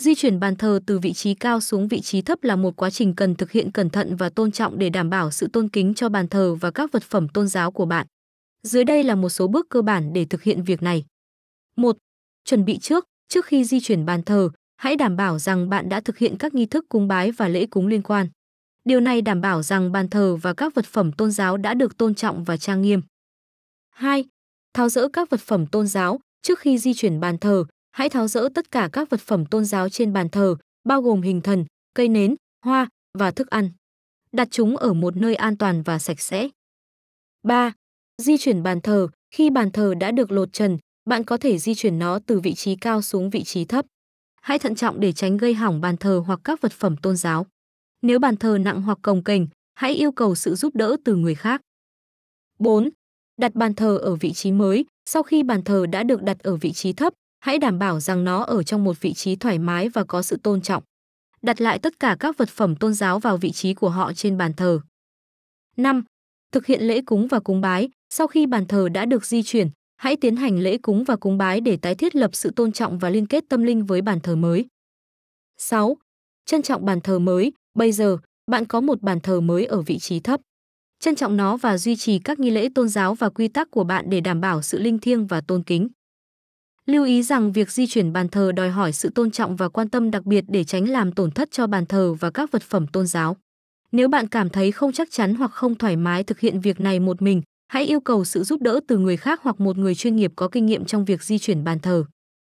Di chuyển bàn thờ từ vị trí cao xuống vị trí thấp là một quá trình cần thực hiện cẩn thận và tôn trọng để đảm bảo sự tôn kính cho bàn thờ và các vật phẩm tôn giáo của bạn. Dưới đây là một số bước cơ bản để thực hiện việc này. 1. Chuẩn bị trước, trước khi di chuyển bàn thờ, hãy đảm bảo rằng bạn đã thực hiện các nghi thức cúng bái và lễ cúng liên quan. Điều này đảm bảo rằng bàn thờ và các vật phẩm tôn giáo đã được tôn trọng và trang nghiêm. 2. Tháo dỡ các vật phẩm tôn giáo, trước khi di chuyển bàn thờ, hãy tháo dỡ tất cả các vật phẩm tôn giáo trên bàn thờ, bao gồm hình thần, cây nến, hoa và thức ăn. Đặt chúng ở một nơi an toàn và sạch sẽ. 3. Di chuyển bàn thờ, khi bàn thờ đã được lột trần, bạn có thể di chuyển nó từ vị trí cao xuống vị trí thấp. Hãy thận trọng để tránh gây hỏng bàn thờ hoặc các vật phẩm tôn giáo. Nếu bàn thờ nặng hoặc cồng kềnh, hãy yêu cầu sự giúp đỡ từ người khác. 4. Đặt bàn thờ ở vị trí mới. Sau khi bàn thờ đã được đặt ở vị trí thấp, hãy đảm bảo rằng nó ở trong một vị trí thoải mái và có sự tôn trọng. Đặt lại tất cả các vật phẩm tôn giáo vào vị trí của họ trên bàn thờ. 5. Thực hiện lễ cúng và cúng bái. Sau khi bàn thờ đã được di chuyển, hãy tiến hành lễ cúng và cúng bái để tái thiết lập sự tôn trọng và liên kết tâm linh với bàn thờ mới. 6. Trân trọng bàn thờ mới. Bây giờ, bạn có một bàn thờ mới ở vị trí thấp. Trân trọng nó và duy trì các nghi lễ tôn giáo và quy tắc của bạn để đảm bảo sự linh thiêng và tôn kính. Lưu ý rằng việc di chuyển bàn thờ đòi hỏi sự tôn trọng và quan tâm đặc biệt để tránh làm tổn thất cho bàn thờ và các vật phẩm tôn giáo. Nếu bạn cảm thấy không chắc chắn hoặc không thoải mái thực hiện việc này một mình, hãy yêu cầu sự giúp đỡ từ người khác hoặc một người chuyên nghiệp có kinh nghiệm trong việc di chuyển bàn thờ.